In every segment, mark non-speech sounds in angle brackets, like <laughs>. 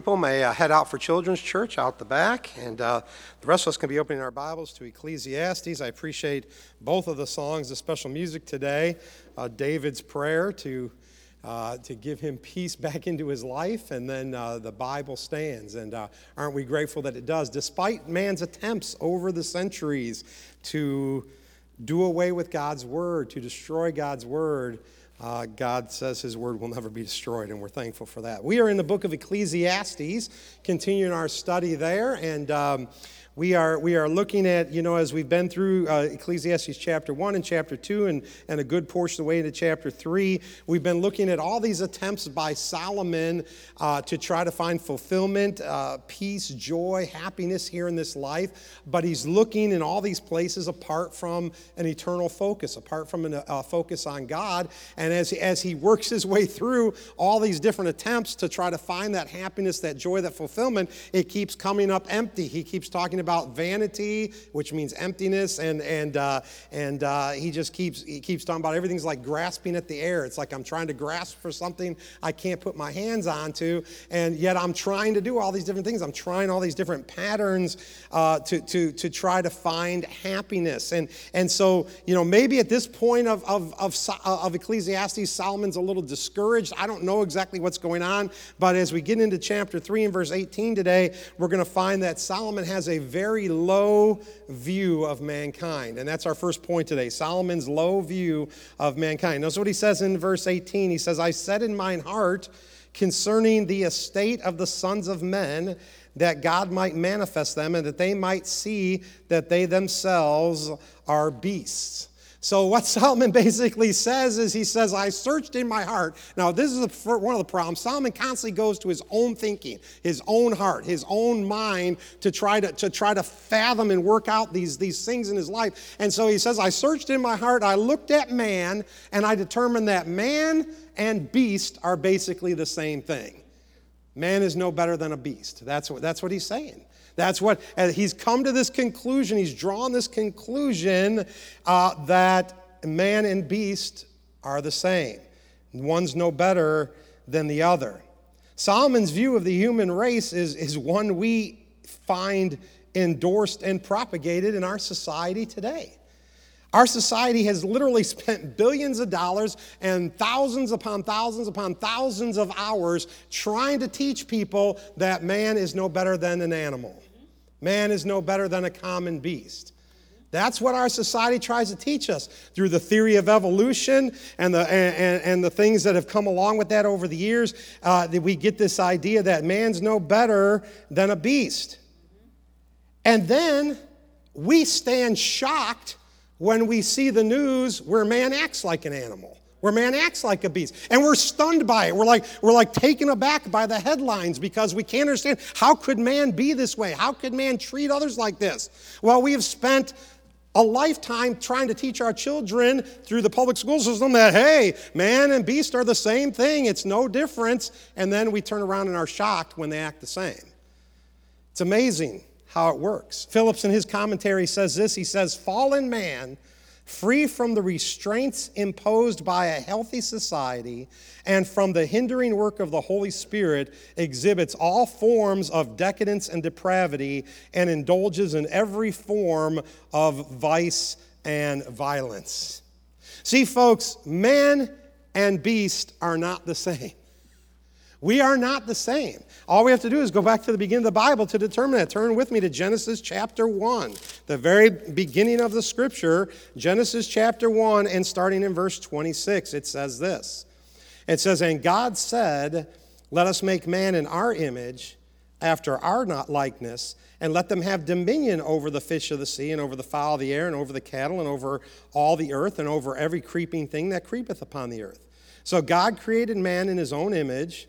people may uh, head out for Children's Church out the back, and uh, the rest of us can be opening our Bibles to Ecclesiastes. I appreciate both of the songs, the special music today, uh, David's prayer to. Uh, to give him peace <laughs> back into his life, and then uh, the Bible stands. And uh, aren't we grateful that it does? Despite man's attempts over the centuries to do away with God's word, to destroy God's word, uh, God says his word will never be destroyed, and we're thankful for that. We are in the book of Ecclesiastes, continuing our study there, and um, we are, we are looking at, you know, as we've been through uh, Ecclesiastes chapter 1 and chapter 2 and, and a good portion of the way into chapter 3, we've been looking at all these attempts by Solomon uh, to try to find fulfillment, uh, peace, joy, happiness here in this life. But he's looking in all these places apart from an eternal focus, apart from a focus on God. And as, as he works his way through all these different attempts to try to find that happiness, that joy, that fulfillment, it keeps coming up empty. He keeps talking about vanity, which means emptiness, and and uh, and uh, he just keeps he keeps talking about everything's like grasping at the air. It's like I'm trying to grasp for something I can't put my hands onto, and yet I'm trying to do all these different things. I'm trying all these different patterns uh, to to to try to find happiness, and and so you know maybe at this point of of of, uh, of Ecclesiastes, Solomon's a little discouraged. I don't know exactly what's going on, but as we get into chapter three and verse 18 today, we're going to find that Solomon has a very low view of mankind. And that's our first point today Solomon's low view of mankind. Notice what he says in verse 18. He says, I said in mine heart concerning the estate of the sons of men, that God might manifest them and that they might see that they themselves are beasts. So, what <laughs> Solomon basically says is he says, I searched in my heart. Now, this is one of the problems. Solomon constantly goes to his own thinking, his own heart, his own mind to try to, to try to fathom and work out these, these things in his life. And so he says, I searched in my heart, I looked at man, and I determined that man and beast are basically the same thing. Man is no better than a beast. That's what, that's what he's saying. That's what, he's come to this conclusion, he's drawn this conclusion uh, that man and beast are the same. One's no better than the other. Solomon's view of the human race is, is one we find endorsed and propagated in our society today. Our society has literally spent billions of dollars and thousands upon thousands upon thousands of hours trying to teach people that man is no better than an animal. Man is no better than a common beast. That's what our society tries to teach us through the theory of evolution and the, and, and the things that have come along with that over the years. Uh, that we get this idea that man's no better than a beast. And then we stand shocked when we see the news where man acts like an animal, where man acts like a beast. And we're stunned by it. We're like, we're like taken aback by the headlines because we can't understand how could man be this way? How could man treat others like this? Well, we have spent a lifetime trying to teach our children through the public school system that, hey, man and beast are the same thing, it's no difference. And then we turn around and are shocked when they act the same. It's amazing how it works. Phillips, in his commentary, says this He says, Fallen man, free from the restraints imposed by a healthy society and from the hindering work of the Holy Spirit, exhibits all forms of decadence and depravity and indulges in every form of vice and violence. See, folks, man and beast are not the same. We are not the same. All we have to do is go back to the beginning of the Bible to determine that. Turn with me to Genesis chapter 1, the very beginning of the scripture, Genesis chapter 1, and starting in verse 26, it says this. It says, And God said, Let us make man in our image, after our not likeness, and let them have dominion over the fish of the sea, and over the fowl of the air, and over the cattle, and over all the earth, and over every creeping thing that creepeth upon the earth. So God created man in his own image.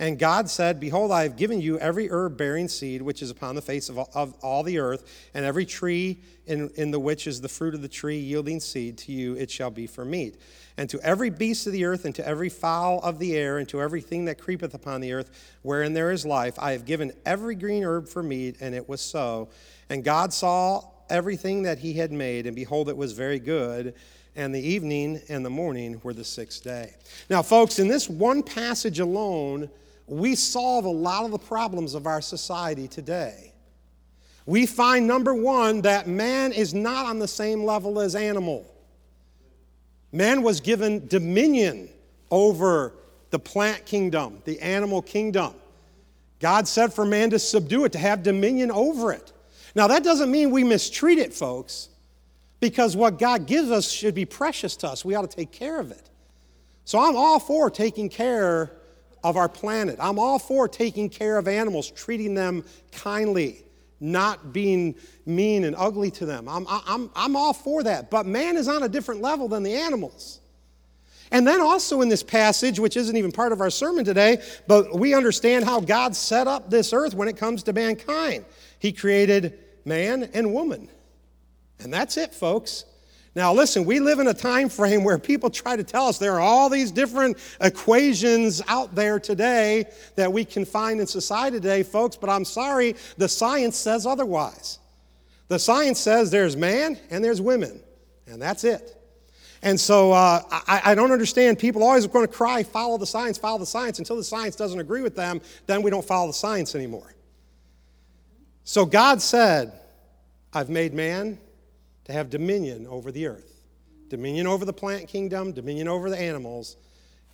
And God said, Behold, I have given you every herb bearing seed which is upon the face of all, of all the earth, and every tree in, in the which is the fruit of the tree yielding seed, to you it shall be for meat. And to every beast of the earth, and to every fowl of the air, and to everything that creepeth upon the earth, wherein there is life, I have given every green herb for meat, and it was so. And God saw everything that he had made, and behold, it was very good and the evening and the morning were the sixth day. Now, folks, in this one passage alone, we solve a lot of the problems of our society today. We find, number one, that man is not on the same level as animal. Man was given dominion over the plant kingdom, the animal kingdom. God said for man to subdue it, to have dominion over it. Now, that doesn't mean we mistreat it, folks, because what God gives us should be precious to us. We ought to take care of it. So I'm all for taking care of our planet. I'm all for taking care of animals, treating them kindly, not being mean and ugly to them. I'm, I'm, I'm all for that. But man is on a different level than the animals. And then also in this passage, which isn't even part of our sermon today, but we understand how God set up this earth when it comes to mankind. He created man and woman. And that's it, folks. Now, listen, we live in a time frame where people try to tell us there are all these different equations out there today that we can find in society today, folks, but I'm sorry, the science says otherwise. The science says there's man and there's women, and that's it. And so uh, I, I, don't understand. People always going to cry, follow the science, follow the science. Until the science doesn't agree with them, then we don't follow the science anymore. So God said, I've made man to have dominion over the earth, dominion over the plant kingdom, dominion over the animals,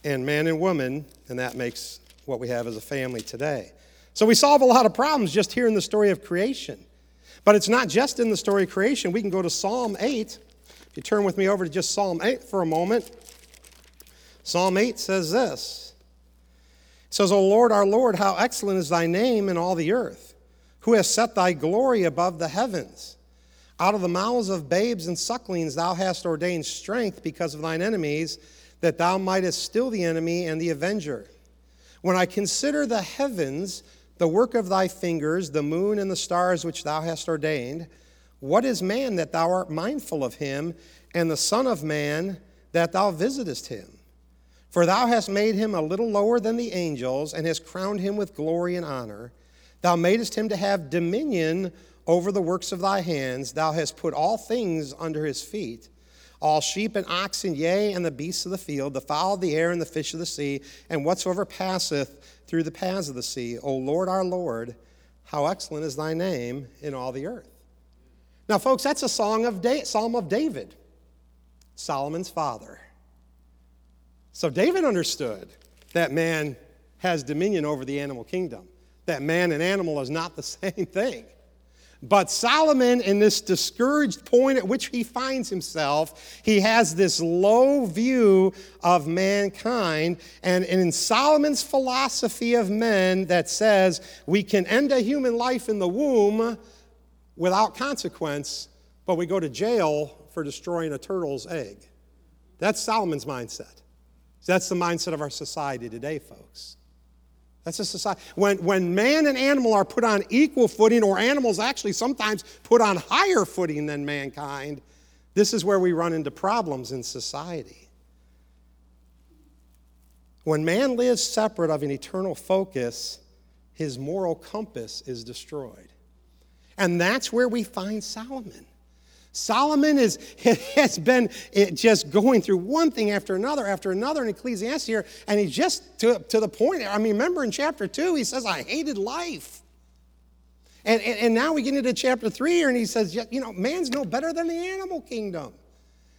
and man and woman, and that makes what we have as a family today. So we solve a lot of problems just here in the story of creation. But it's not just in the story of creation. We can go to Psalm 8. If you turn with me over to just Psalm 8 for a moment. Psalm 8 says this It says, O Lord, our Lord, how excellent is thy name in all the earth, who has set thy glory above the heavens. Out of the mouths of babes and sucklings thou hast ordained strength because of thine enemies, that thou mightest still the enemy and the avenger. When I consider the heavens, the work of thy fingers, the moon and the stars which thou hast ordained, what is man that thou art mindful of him, and the Son of Man that thou visitest him? For thou hast made him a little lower than the angels, and hast crowned him with glory and honor. Thou madest him to have dominion over the works of thy hands. Thou hast put all things under his feet all sheep and oxen, yea, and the beasts of the field, the fowl of the air, and the fish of the sea, and whatsoever passeth through the paths of the sea. O Lord our Lord, how excellent is thy name in all the earth. Now, folks, that's a song of da- Psalm of David, Solomon's father. So David understood that man has dominion over the animal kingdom, that man and animal is not the <laughs> same thing. But Solomon, in this discouraged point at which he finds himself, he has this low view of mankind. And in Solomon's philosophy of men that says we can end a human life in the womb without consequence, but we go to jail for destroying a turtle's egg. That's Solomon's mindset. That's the mindset of our society today, folks. That's a society. When, when man and animal are put on equal footing, or animals actually sometimes put on higher footing than mankind, this is where we run into problems in society. When man lives separate of an eternal focus, his moral compass is destroyed. And that's where we find Solomon. Solomon is, <laughs> has been eh, just going through one thing after another after another in Ecclesiastes here, and he's just to, to the point. I mean, remember in chapter 2, he says, I hated life. And, and, and now we get into chapter 3 here, and he says, you know, man's no better than the animal kingdom.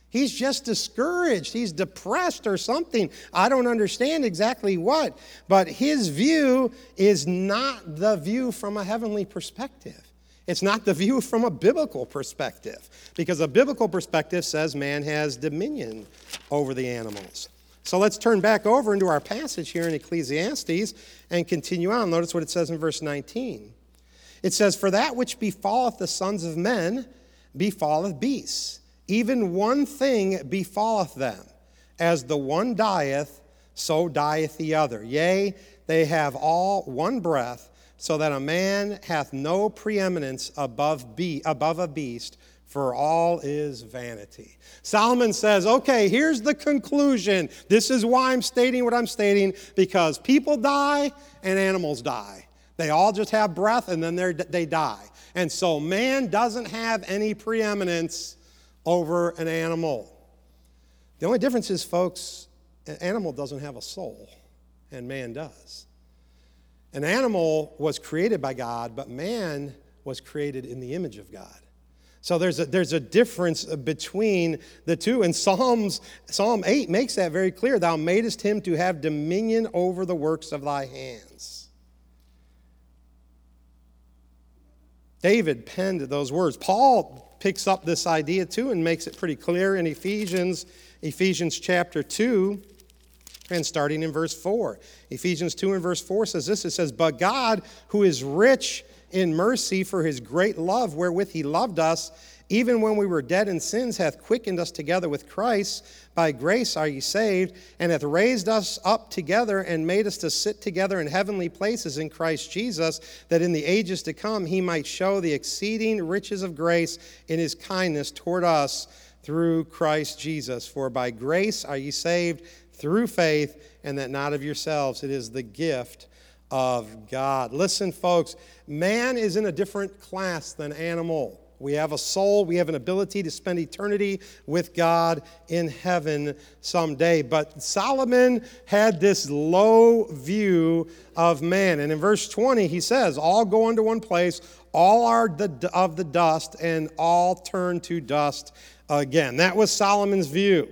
He's just discouraged. He's depressed or something. I don't understand exactly what. But his view is not the view from a heavenly perspective. It's not the view from a biblical perspective, because a biblical perspective says man has dominion over the animals. So let's turn back over into our passage here in Ecclesiastes and continue on. Notice what it says in verse 19. It says, For that which befalleth the sons of men befalleth beasts, even one thing befalleth them. As the one dieth, so dieth the other. Yea, they have all one breath, so that a man hath no preeminence above, be, above a beast, for all is vanity. Solomon says, okay, here's the conclusion. This is why I'm stating what I'm stating, because people die and animals die. They all just have breath and then they die. And so man doesn't have any preeminence over an animal. The only difference is, folks, an animal doesn't have a soul, and man does. An animal was created by God, but man was created in the image of God. So there's a, there's a difference between the two. And Psalms, Psalm 8 makes that very clear. Thou madest him to have dominion over the works of thy hands. David penned those words. Paul picks up this idea too and makes it pretty clear in Ephesians, Ephesians chapter 2, and starting in verse 4. Ephesians 2 and verse 4 says this it says, But God, who is rich in mercy for his great love wherewith he loved us, even when we were dead in sins, hath quickened us together with Christ. By grace are ye saved, and hath raised us up together and made us to sit together in heavenly places in Christ Jesus, that in the ages to come he might show the exceeding riches of grace in his kindness toward us through Christ Jesus. For by grace are ye saved through faith, and that not of yourselves. It is the gift of God. Listen, folks, man is in a different class than animal. We have a soul. We have an ability to spend eternity with God in heaven someday. But Solomon had this low view of man. And in verse 20, he says, All go unto one place, all are the, of the dust, and all turn to dust again. That was Solomon's view.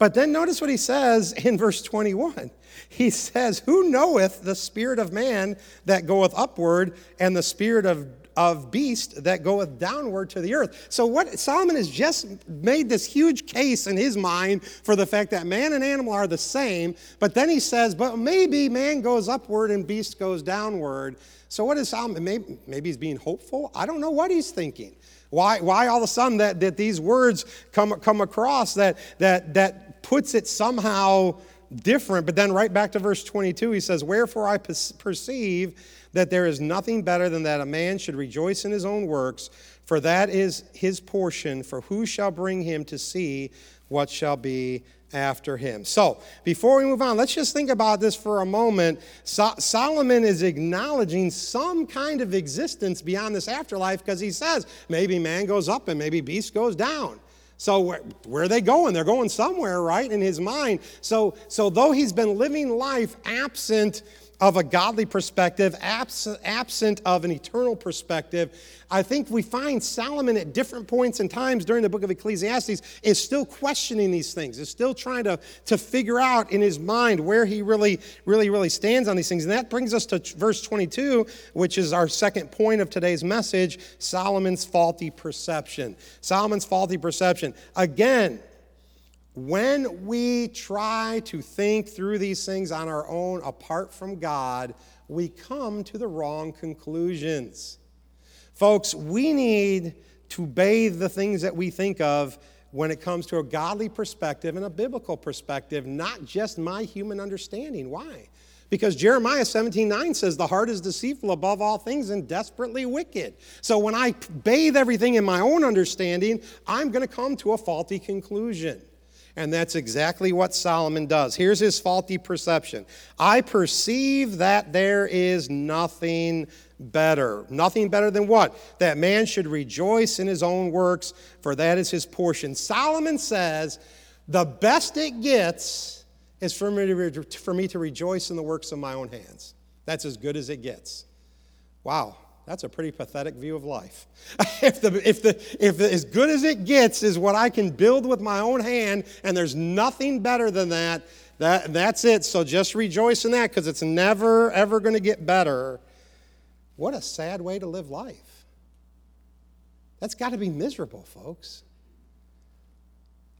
But then notice what he says in verse 21. He says, Who knoweth the spirit of man that goeth upward, and the spirit of of beast that goeth downward to the earth. So what Solomon has just made this huge case in his mind for the fact that man and animal are the same, but then he says, but maybe man goes upward and beast goes downward. So what is Solomon? Maybe, maybe he's being hopeful. I don't know what he's thinking. Why, why all of a sudden that, that these words come, come across that, that, that puts it somehow different. But then right back to verse 22, he says, Wherefore I perceive that there is nothing better than that a man should rejoice in his own works, for that is his portion. For who shall bring him to see what shall be after him? So, before we move on, let's just think about this for a moment. So- Solomon is acknowledging some kind of existence beyond this afterlife because he says maybe man goes up and maybe beast goes down. So where, where, are they going? They're going somewhere, right? In his mind. So, so though he's been living life absent of a godly perspective, absent, of an eternal perspective, I think we find Solomon at different points and times during the book of Ecclesiastes is still questioning these things, is still trying to, to figure out in his mind where he really, really, really stands on these things. And that brings us to verse 22, which is our second point of today's message Solomon's faulty perception. Solomon's faulty perception. Again, when we try to think through these things on our own apart from God, we come to the wrong conclusions. Folks, we need to bathe the things that we think of when it comes to a godly perspective and a biblical perspective, not just my human understanding. Why? Because Jeremiah 17 9 says, The heart is deceitful above all things and desperately wicked. So when I bathe everything in my own understanding, I'm going to come to a faulty conclusion. And that's exactly what Solomon does. Here's his faulty perception I perceive that there is nothing better. Nothing better than what? That man should rejoice in his own works, for that is his portion. Solomon says, The best it gets is for me to, re- for me to rejoice in the works of my own hands. That's as good as it gets. Wow. That's a pretty pathetic view of life. <laughs> if, the, if, the, if the, as good as it gets is what I can build with my own hand, and there's nothing better than that, that that's it. So just rejoice in that because it's never, ever going to get better. What a sad way to live life. That's got to be miserable, folks.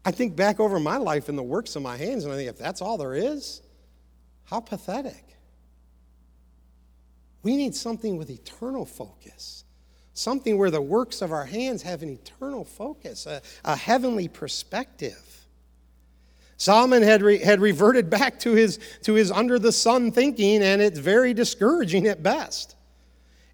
I think back over my life and the works of my hands, and I think if that's all there is, how pathetic. We need something with eternal focus, something where the works of our hands have an eternal focus, a, a heavenly perspective. Solomon had, re, had reverted back to his, to his under the sun thinking, and it's very discouraging at best.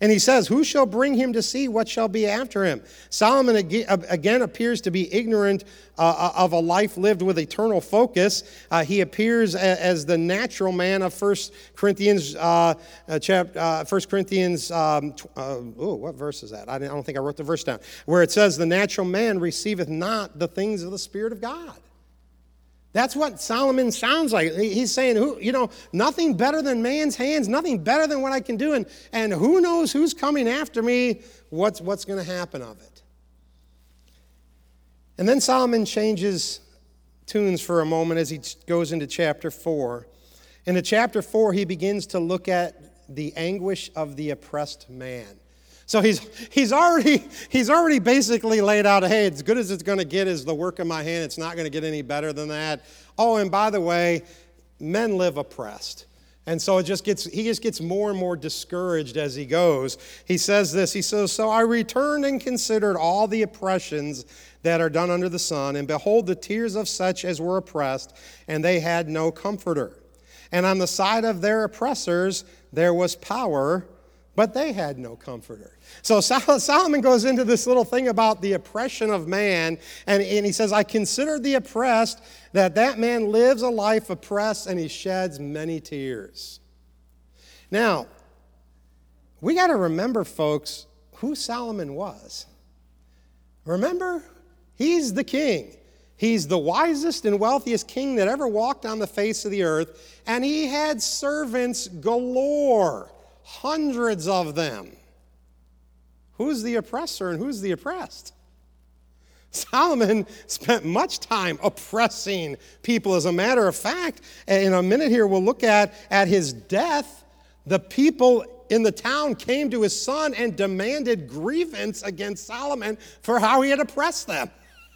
And he says, Who shall bring him to see what shall be after him? Solomon again appears to be ignorant uh, uh, of a life lived with eternal focus. Uh, he appears as the natural man of 1 Corinthians, uh, uh chapter, uh, 1 Corinthians, um, oh, what verse is that? I don't think I wrote the verse down. Where it says, The natural man receiveth not the things of the Spirit of God. That's what Solomon sounds like. He's saying, who, you know, nothing better than man's hands, nothing better than what I can do. And, and who knows who's coming after me, what's, what's going to happen of it. And then Solomon changes tunes for a moment as he goes into chapter 4. In the chapter 4, he begins to look at the anguish of the oppressed man. So he's, he's, already, he's already basically laid out, hey, as good as it's going to get is the work of my hand. It's not going to get any better than that. Oh, and by the way, men live oppressed. And so it just gets, he just gets more and more discouraged as he goes. He says this He says, So I returned and considered all the oppressions that are done under the sun, and behold, the tears of such as were oppressed, and they had no comforter. And on the side of their oppressors there was power, but they had no comforter. So Solomon goes into this little thing about the oppression of man, and, and he says, I consider the oppressed that that man lives a life oppressed and he sheds many tears. Now, we got to remember, folks, who Solomon was. Remember, he's the king. He's the wisest and wealthiest king that ever walked on the face of the earth, and he had servants galore, hundreds of them. Who's the oppressor and who's the oppressed? <laughs> Solomon spent much time oppressing people. As a matter of fact, in a minute here, we'll look at at his death, the people in the town came to his son and demanded grievance against Solomon for how he had oppressed them,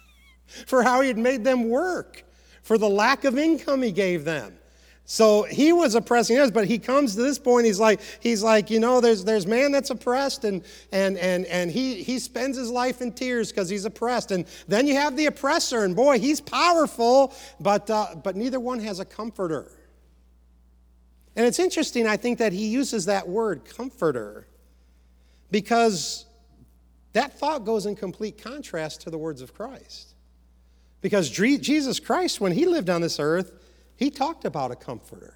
<laughs> for how he had made them work, for the lack of income he gave them. So he was oppressing others, but he comes to this point, he's like, he's like, you know, there's there's man that's oppressed, and and and and he he spends his life in tears because he's oppressed. And then you have the oppressor, and boy, he's powerful, but uh, but neither one has a comforter. And it's interesting, I think, that he uses that word, comforter, because that thought goes in complete contrast to the words of Christ. Because Jesus Christ, when he lived on this earth, he talked about a comforter.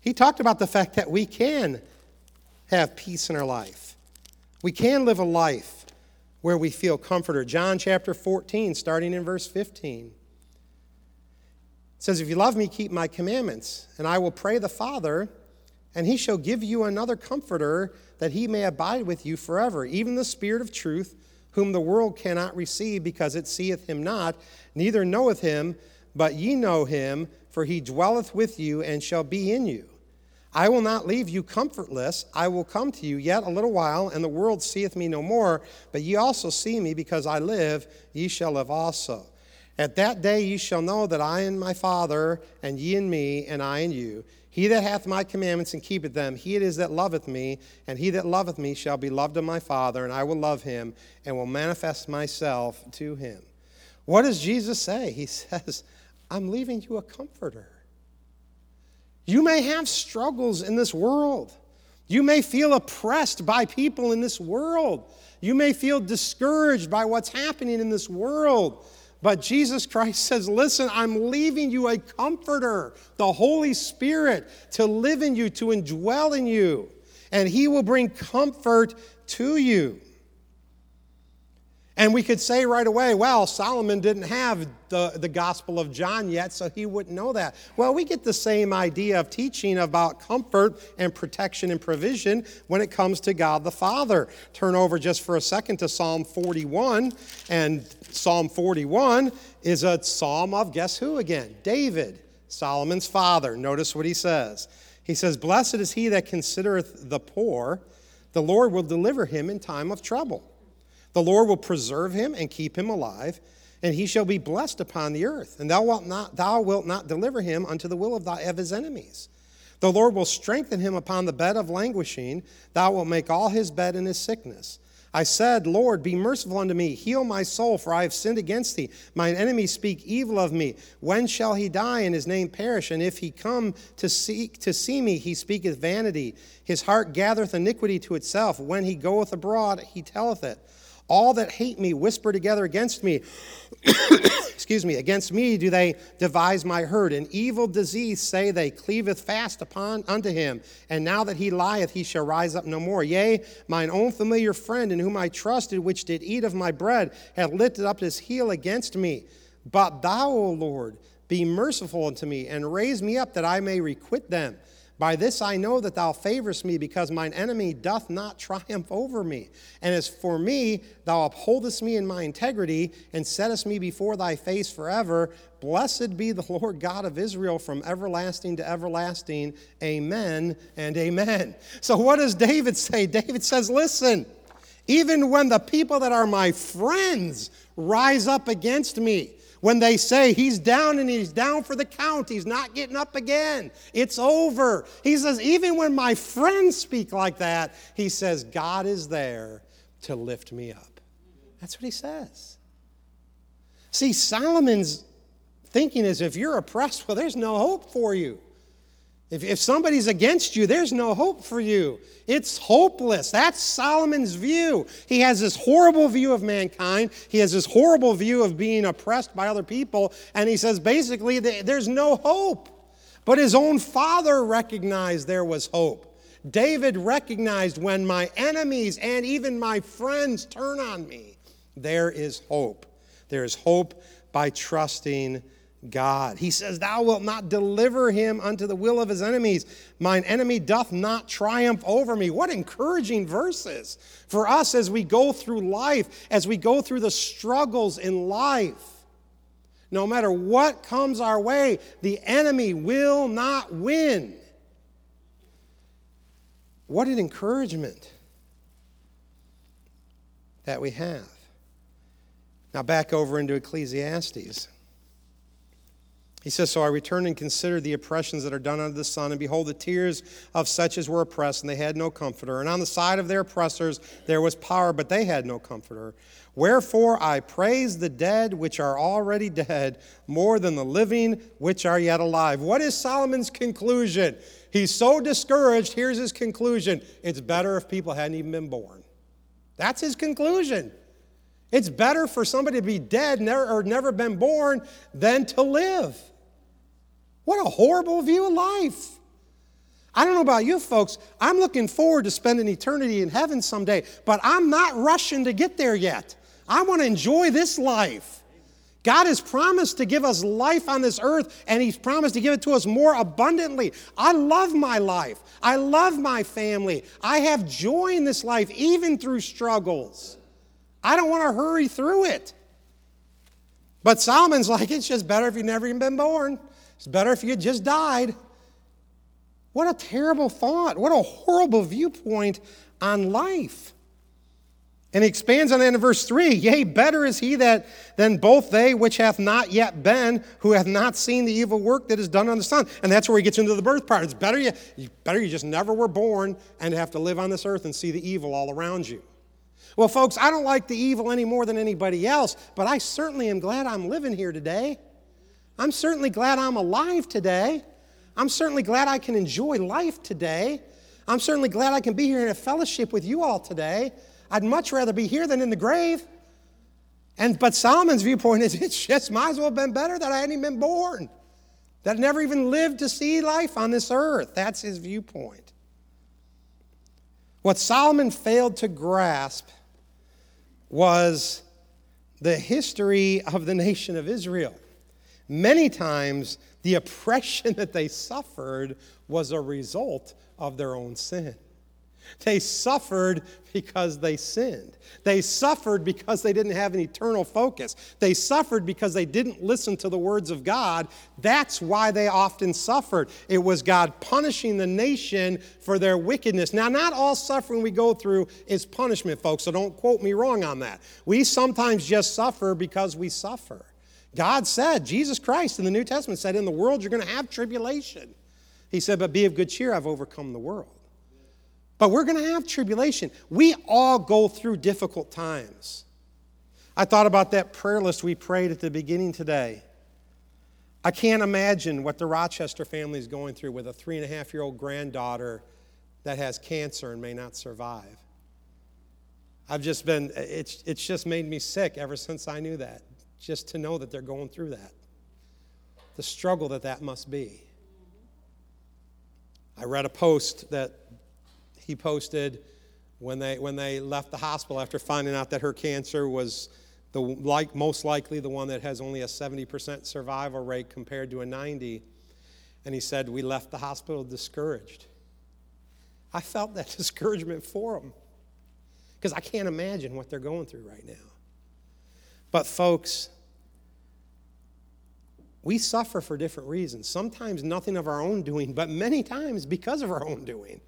He talked about the fact that we can have peace in our life. We can live a life where we feel comforted. John chapter 14, starting in verse 15. Says, If you love me, keep my commandments, and I will pray the Father, and he shall give you another comforter that he may abide with you forever, even the Spirit of truth, whom the world cannot receive because it seeth him not, neither knoweth him, but ye know him, for he dwelleth with you and shall be in you. I will not leave you comfortless. I will come to you yet a little while, and the world seeth me no more. But ye also see me, because I live, ye shall live also. At that day ye shall know that I and my Father, and ye in me, and I in you. He that hath my commandments and keepeth them, he it is that loveth me, and he that loveth me shall be loved of my Father, and I will love him, and will manifest myself to him. What does Jesus say? He <laughs> says, I'm leaving you a comforter. You may have struggles in this world. You may feel oppressed by people in this world. You may feel discouraged by what's happening in this world. But Jesus Christ <laughs> says, Listen, I'm leaving you a comforter, the Holy Spirit, to live in you, to indwell in you. And He will bring comfort to you. And we could say right away, well, Solomon didn't have the, the Gospel of John yet, so he wouldn't know that. Well, we get the same idea of teaching about comfort and protection and provision when it comes to God the Father. Turn over just for a second to Psalm 41. And Psalm 41 is a psalm of guess who again? David, Solomon's father. Notice what he says. He says, Blessed is he that considereth the poor, the Lord will deliver him in time of trouble. The Lord will preserve him and keep him alive, and he shall be blessed upon the earth. And thou wilt not, thou wilt not deliver him unto the will of, thy, of his enemies. The Lord will strengthen him upon the bed of languishing. Thou wilt make all his bed in his sickness. I said, Lord, be merciful unto me, heal my soul, for I have sinned against thee. Mine enemies speak evil of me. When shall he die and his name perish? And if he come to seek to see me, he speaketh vanity. His heart gathereth iniquity to itself. When he goeth abroad, he telleth it. All that hate me whisper together against me. <coughs> Excuse me, against me do they devise my hurt. An evil disease say they cleaveth fast upon unto him. And now that he lieth, he shall rise up no more. Yea, mine own familiar friend in whom I trusted, which did eat of my bread, hath lifted up his heel against me. But thou, O Lord, be merciful unto me, and raise me up that I may requite them. By this I know that thou favorest me, because mine enemy doth not triumph over me. And as for me, thou upholdest me in my integrity, and settest me before thy face forever. Blessed be the Lord God of Israel from everlasting to everlasting. Amen and amen. So, what does David say? David says, Listen, even when the people that are my friends rise up against me, when they say he's down and he's down for the count, he's not getting up again. It's over. He says, even when my friends speak like that, he says, God is there to lift me up. That's what he says. See, Solomon's thinking is if you're oppressed, well, there's no hope for you. If, if somebody's against you, there's no hope for you. It's hopeless. That's Solomon's view. He has this horrible view of mankind. He has this horrible view of being oppressed by other people. And he says basically, there's no hope. But his own father recognized there was hope. David recognized when my enemies and even my friends turn on me, there is hope. There is hope by trusting God. He says, Thou wilt not deliver him unto the will of his enemies. Mine enemy doth not triumph over me. What encouraging verses for us as we go through life, as we go through the struggles in life. No matter what comes our way, the enemy will not win. What an encouragement that we have. Now, back over into Ecclesiastes. He says, So I returned and considered the oppressions that are done under the sun, and behold, the tears of such as were oppressed, and they had no comforter. And on the side of their oppressors there was power, but they had no comforter. Wherefore I praise the dead which are already dead more than the living which are yet alive. What is Solomon's conclusion? He's so discouraged. Here's his conclusion it's better if people hadn't even been born. That's his conclusion. It's better for somebody to be dead or never been born than to live. What a horrible view of life. I don't know about you folks. I'm looking forward to spending eternity in heaven someday, but I'm not rushing to get there yet. I want to enjoy this life. God has promised to give us life on this earth, and He's promised to give it to us more abundantly. I love my life. I love my family. I have joy in this life, even through struggles. I don't want to hurry through it. But Solomon's <laughs> like, it's just better if you've never even been born. It's better if you just died. What a terrible thought. What a horrible viewpoint on life. And he expands on that in verse 3 Yea, better is he that than both they which hath not yet been, who hath not seen the evil work that is done on the sun. And that's where he gets into the birth part. It's better you, better you just never were born and have to live on this earth and see the evil all around you. Well, folks, I don't like the evil any more than anybody else, but I certainly am glad I'm living here today. I'm certainly glad I'm alive today. I'm certainly glad I can enjoy life today. I'm certainly glad I can be here in a fellowship with you all today. I'd much rather be here than in the grave. And but Solomon's viewpoint is <laughs> it just might as well have been better that I hadn't even been born. That I never even lived to see life on this earth. That's his viewpoint. What Solomon failed to grasp was the history of the nation of Israel. Many times, the oppression <laughs> that they suffered was a result of their own sin. They suffered because they sinned. They suffered because they didn't have an eternal focus. They suffered because they didn't listen to the words of God. That's why they often suffered. It was God punishing the nation for their wickedness. Now, not all suffering we go through is punishment, folks, so don't quote me wrong on that. We sometimes just suffer because we suffer. God said, Jesus Christ in the New Testament said, In the world you're going to have tribulation. He said, But be of good cheer, I've overcome the world. But we're going to have tribulation. We all go through difficult times. I thought about that prayer list we prayed at the beginning today. I can't imagine what the Rochester family is going through with a three and a half year old granddaughter that has cancer and may not survive. I've just been, it's, it's just made me sick ever since I knew that, just to know that they're going through that. The struggle that that must be. I read a post that he posted when they, when they left the hospital after finding out that her cancer was the like, most likely the one that has only a 70% survival rate compared to a 90. And he said, We left the hospital discouraged. I felt that <laughs> discouragement for them because I can't imagine what they're going through right now. But, folks, we suffer for different reasons. Sometimes nothing of our own doing, but many times because of our own doing.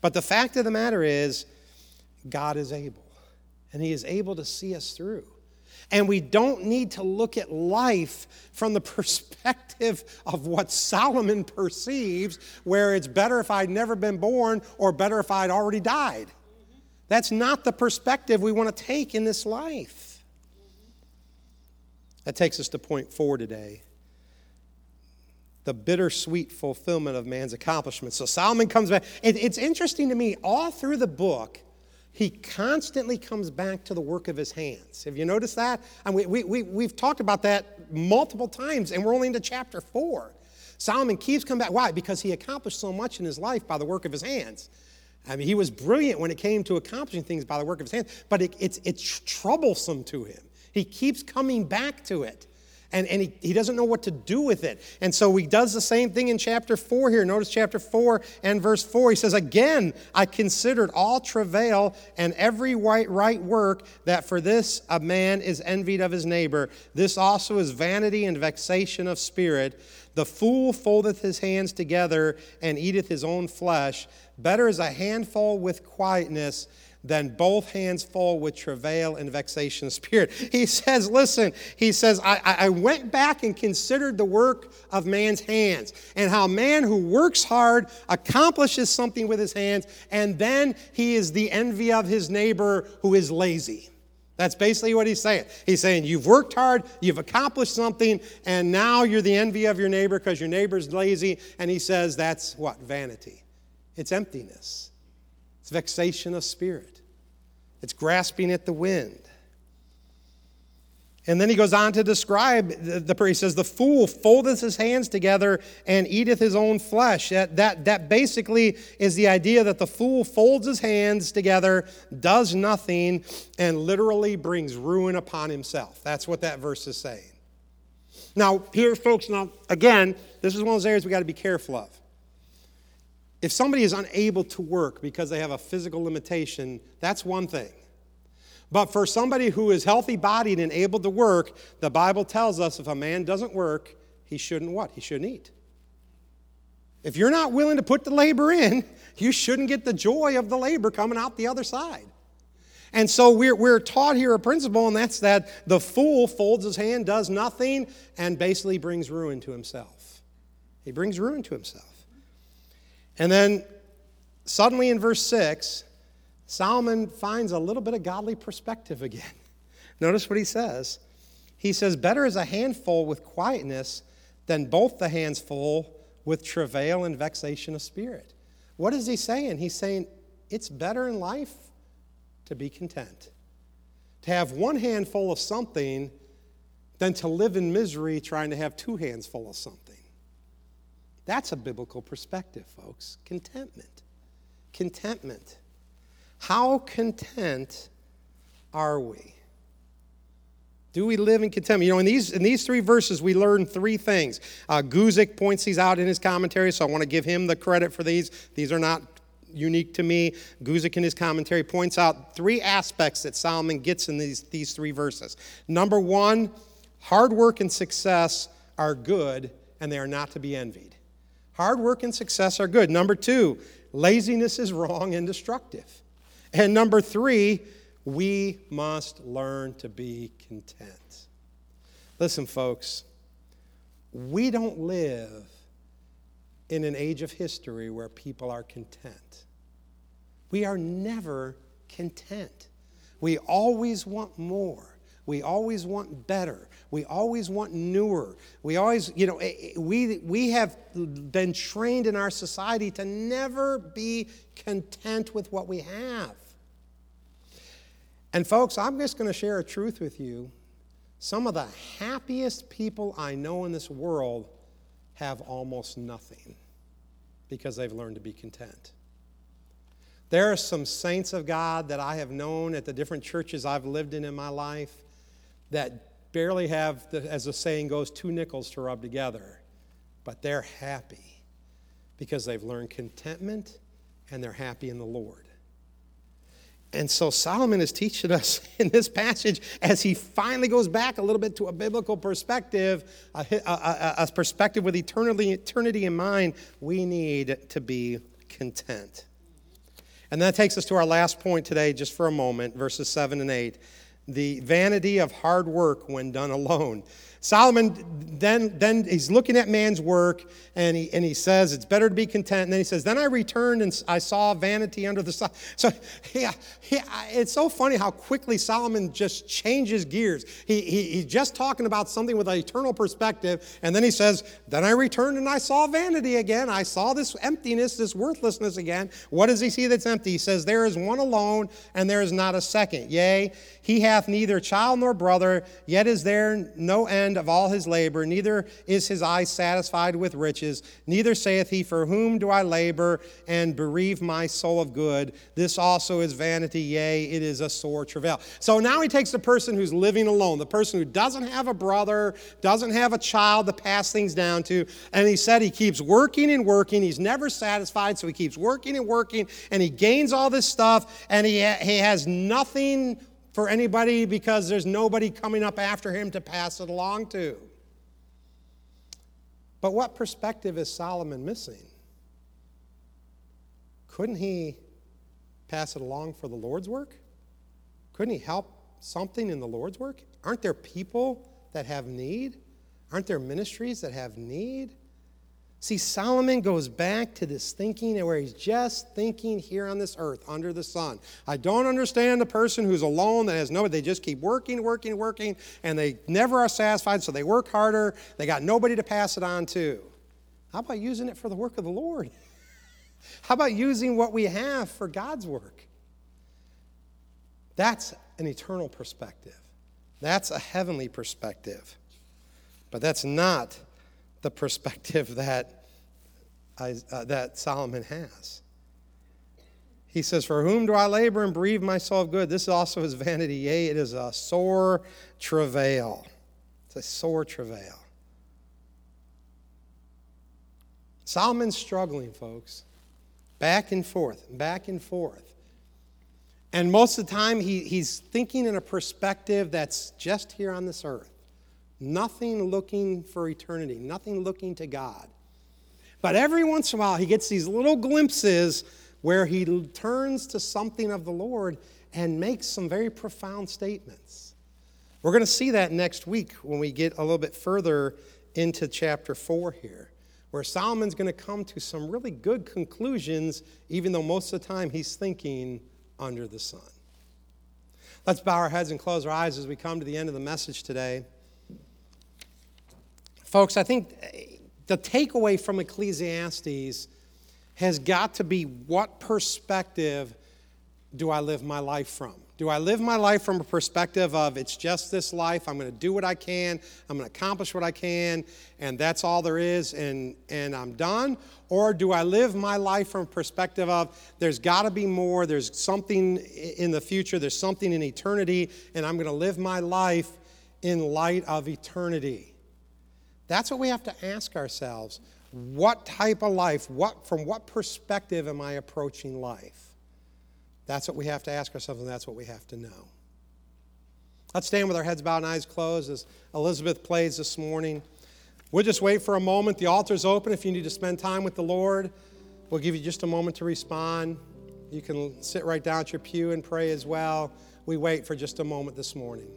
But the fact of the matter is, God is able, and He is able to see us through. And we don't need to look at life from the <laughs> perspective of what Solomon perceives, where it's better if I'd never been born or better if I'd already died. That's not the perspective we want to take in this life. That takes us to point four today the bittersweet fulfillment of man's accomplishments. So Solomon comes back. It, it's interesting to me, all through the book, he constantly comes back to the work of his hands. Have you noticed that? And we, we, we, we've talked about that multiple times, and we're only into chapter four. Solomon keeps coming back. Why? Because he accomplished so much in his life by the work of his hands. I mean, he was brilliant when it came to accomplishing things by the work of his hands, but it, it's, it's troublesome to him. He keeps coming back to it and, and he, he doesn't know what to do with it. And so he does the same thing in chapter 4 here. Notice chapter 4 and verse 4. He says, Again, I considered all travail and every right, right work that for this a man is envied of his neighbor. This also is vanity and vexation of spirit. The fool foldeth his hands together and eateth his own flesh. Better is a handful with quietness then both hands full with travail and vexation of spirit. <laughs> He says, Listen, he says, I, I went back and considered the work of man's hands and how man who works hard accomplishes something with his hands, and then he is the envy of his neighbor who is lazy. That's basically what he's saying. He's saying, You've worked hard, you've accomplished something, and now you're the envy of your neighbor because your neighbor's lazy. And he says, That's what? Vanity. It's emptiness, it's vexation of spirit. It's grasping at the wind. And then he goes on to describe the, the he says, The fool foldeth his hands together and eateth his own flesh. That, that, that basically is the idea that the fool folds his hands together, does nothing, and literally brings ruin upon himself. That's what that verse is saying. Now, here, folks, now, again, this is one of those areas we got to be careful of. If somebody is unable to work because they have a physical limitation, that's one thing. But for somebody who is healthy bodied and able to work, the Bible tells us if a man doesn't work, he shouldn't what? He shouldn't eat. If you're not willing to put the labor in, <laughs> you shouldn't get the joy of the labor coming out the other side. And so we're, we're taught here a principle, and that's that the fool folds his hand, does nothing, and basically brings ruin to himself. He brings ruin to himself. And then suddenly in verse 6, Solomon finds a little bit of godly perspective again. <laughs> Notice what he says. He says, Better is a handful with quietness than both the hands full with travail and vexation of spirit. What is he saying? He's saying it's better in life to be content, to have one hand full of something than to live in misery trying to have two hands full of something. That's a biblical perspective, folks. Contentment. Contentment. How content are we? Do we live in contentment? You know, in these, in these three verses, we learn three things. Uh, Guzik points these out in his commentary, so I want to give him the credit for these. These are not unique to me. Guzik in his commentary points out three aspects that Solomon gets in these, these three verses. Number one, hard work and success are good and they are not to be envied. Hard work and success are good. Number two, laziness is wrong and destructive. And number three, we must learn to be content. Listen, folks, we don't live in an age of history where people are content. We are never content. We always want more. We always want better. We always want newer. We always, you know, eh, eh, we, we have been trained in our society to never be content with what we have. And, folks, I'm just going to share a truth with you. Some of the happiest people I know in this world have almost nothing because they've learned to be content. There are some saints of God that I have known at the different churches I've lived in in my life that barely have, the, as the saying goes, two nickels to rub together, but they're happy because they've learned contentment and they're happy in the Lord. And so Solomon is teaching us <laughs> in this passage as he finally goes back a little bit to a biblical perspective, a, a, a, perspective with eternity, eternity in mind. We need to be content. And that takes us to our last point today, just for a moment, verses 7 and 8 the vanity of hard work when done alone. Solomon then, then he's looking at man's work and he, and he says it's better to be content. And then he says, Then I returned and I saw vanity under the sun. <laughs> So yeah, yeah, it's so funny how quickly Solomon just changes gears. He, he, he's just talking about something with an eternal perspective. And then he says, Then I returned and I saw vanity again. I saw this emptiness, this worthlessness again. What does he see that's empty? He says, There is one alone and there is not a second. Yea, he hath neither child nor brother, yet is there no end of all his labor, neither is his eye satisfied with riches, neither saith he, For whom do I labor and bereave my soul of good? This also is vanity, yea, it is a sore travail. So now he takes the person who's living alone, the person who doesn't have a brother, doesn't have a child to pass things down to, and he said he keeps working and working. He's never satisfied, so he keeps working and working, and he gains all this stuff, and he, he has nothing for anybody because there's nobody coming up after him to pass it along to. But what perspective is Solomon missing? Couldn't he pass it along for the Lord's work? Couldn't he help something in the Lord's work? Aren't there people that have need? Aren't there ministries that have need? See, Solomon goes back to this thinking where he's just thinking here on this earth under the sun. I don't understand the person who's alone that has nobody. They just keep working, working, working, and they never are satisfied, so they work harder. They got nobody to pass it on to. How about using it for the work of the Lord? <laughs> How about using what we have for God's work? That's an eternal perspective. That's a heavenly perspective. But that's not the perspective that, uh, that Solomon has. He says, For whom do I labor and bereave my soul of good? This also is vanity. Yea, it is a sore travail. It's a sore travail. Solomon's struggling, folks. Back and forth, back and forth. And most of the time, he, he's thinking in a perspective that's just here on this earth. Nothing looking for eternity, nothing looking to God. But every once in a while, he gets these little glimpses where he turns to something of the Lord and makes some very profound statements. We're going to see that next week when we get a little bit further into chapter 4 here, where Solomon's going to come to some really good conclusions, even though most of the time he's thinking under the sun. Let's bow our heads and close our eyes as we come to the end of the message today. Folks, I think eh, the takeaway from Ecclesiastes has got to be what perspective do I live my life from? Do I live my life from a perspective of it's just this life, I'm going to do what I can, I'm going to accomplish what I can, and that's all there is, and, and I'm done? Or do I live my life from a perspective of there's got to be more, there's something in the future, there's something in eternity, and I'm going to live my life in light of eternity? That's what we have to ask ourselves. What type of life, what, from what perspective am I approaching life? That's what we have to ask ourselves, and that's what we have to know. Let's stand with our heads bowed and eyes closed as Elizabeth plays this morning. We'll just wait for a moment. The altar's open if you need to spend time with the Lord. We'll give you just a moment to respond. You can sit right down at your pew and pray as well. We wait for just a moment this morning.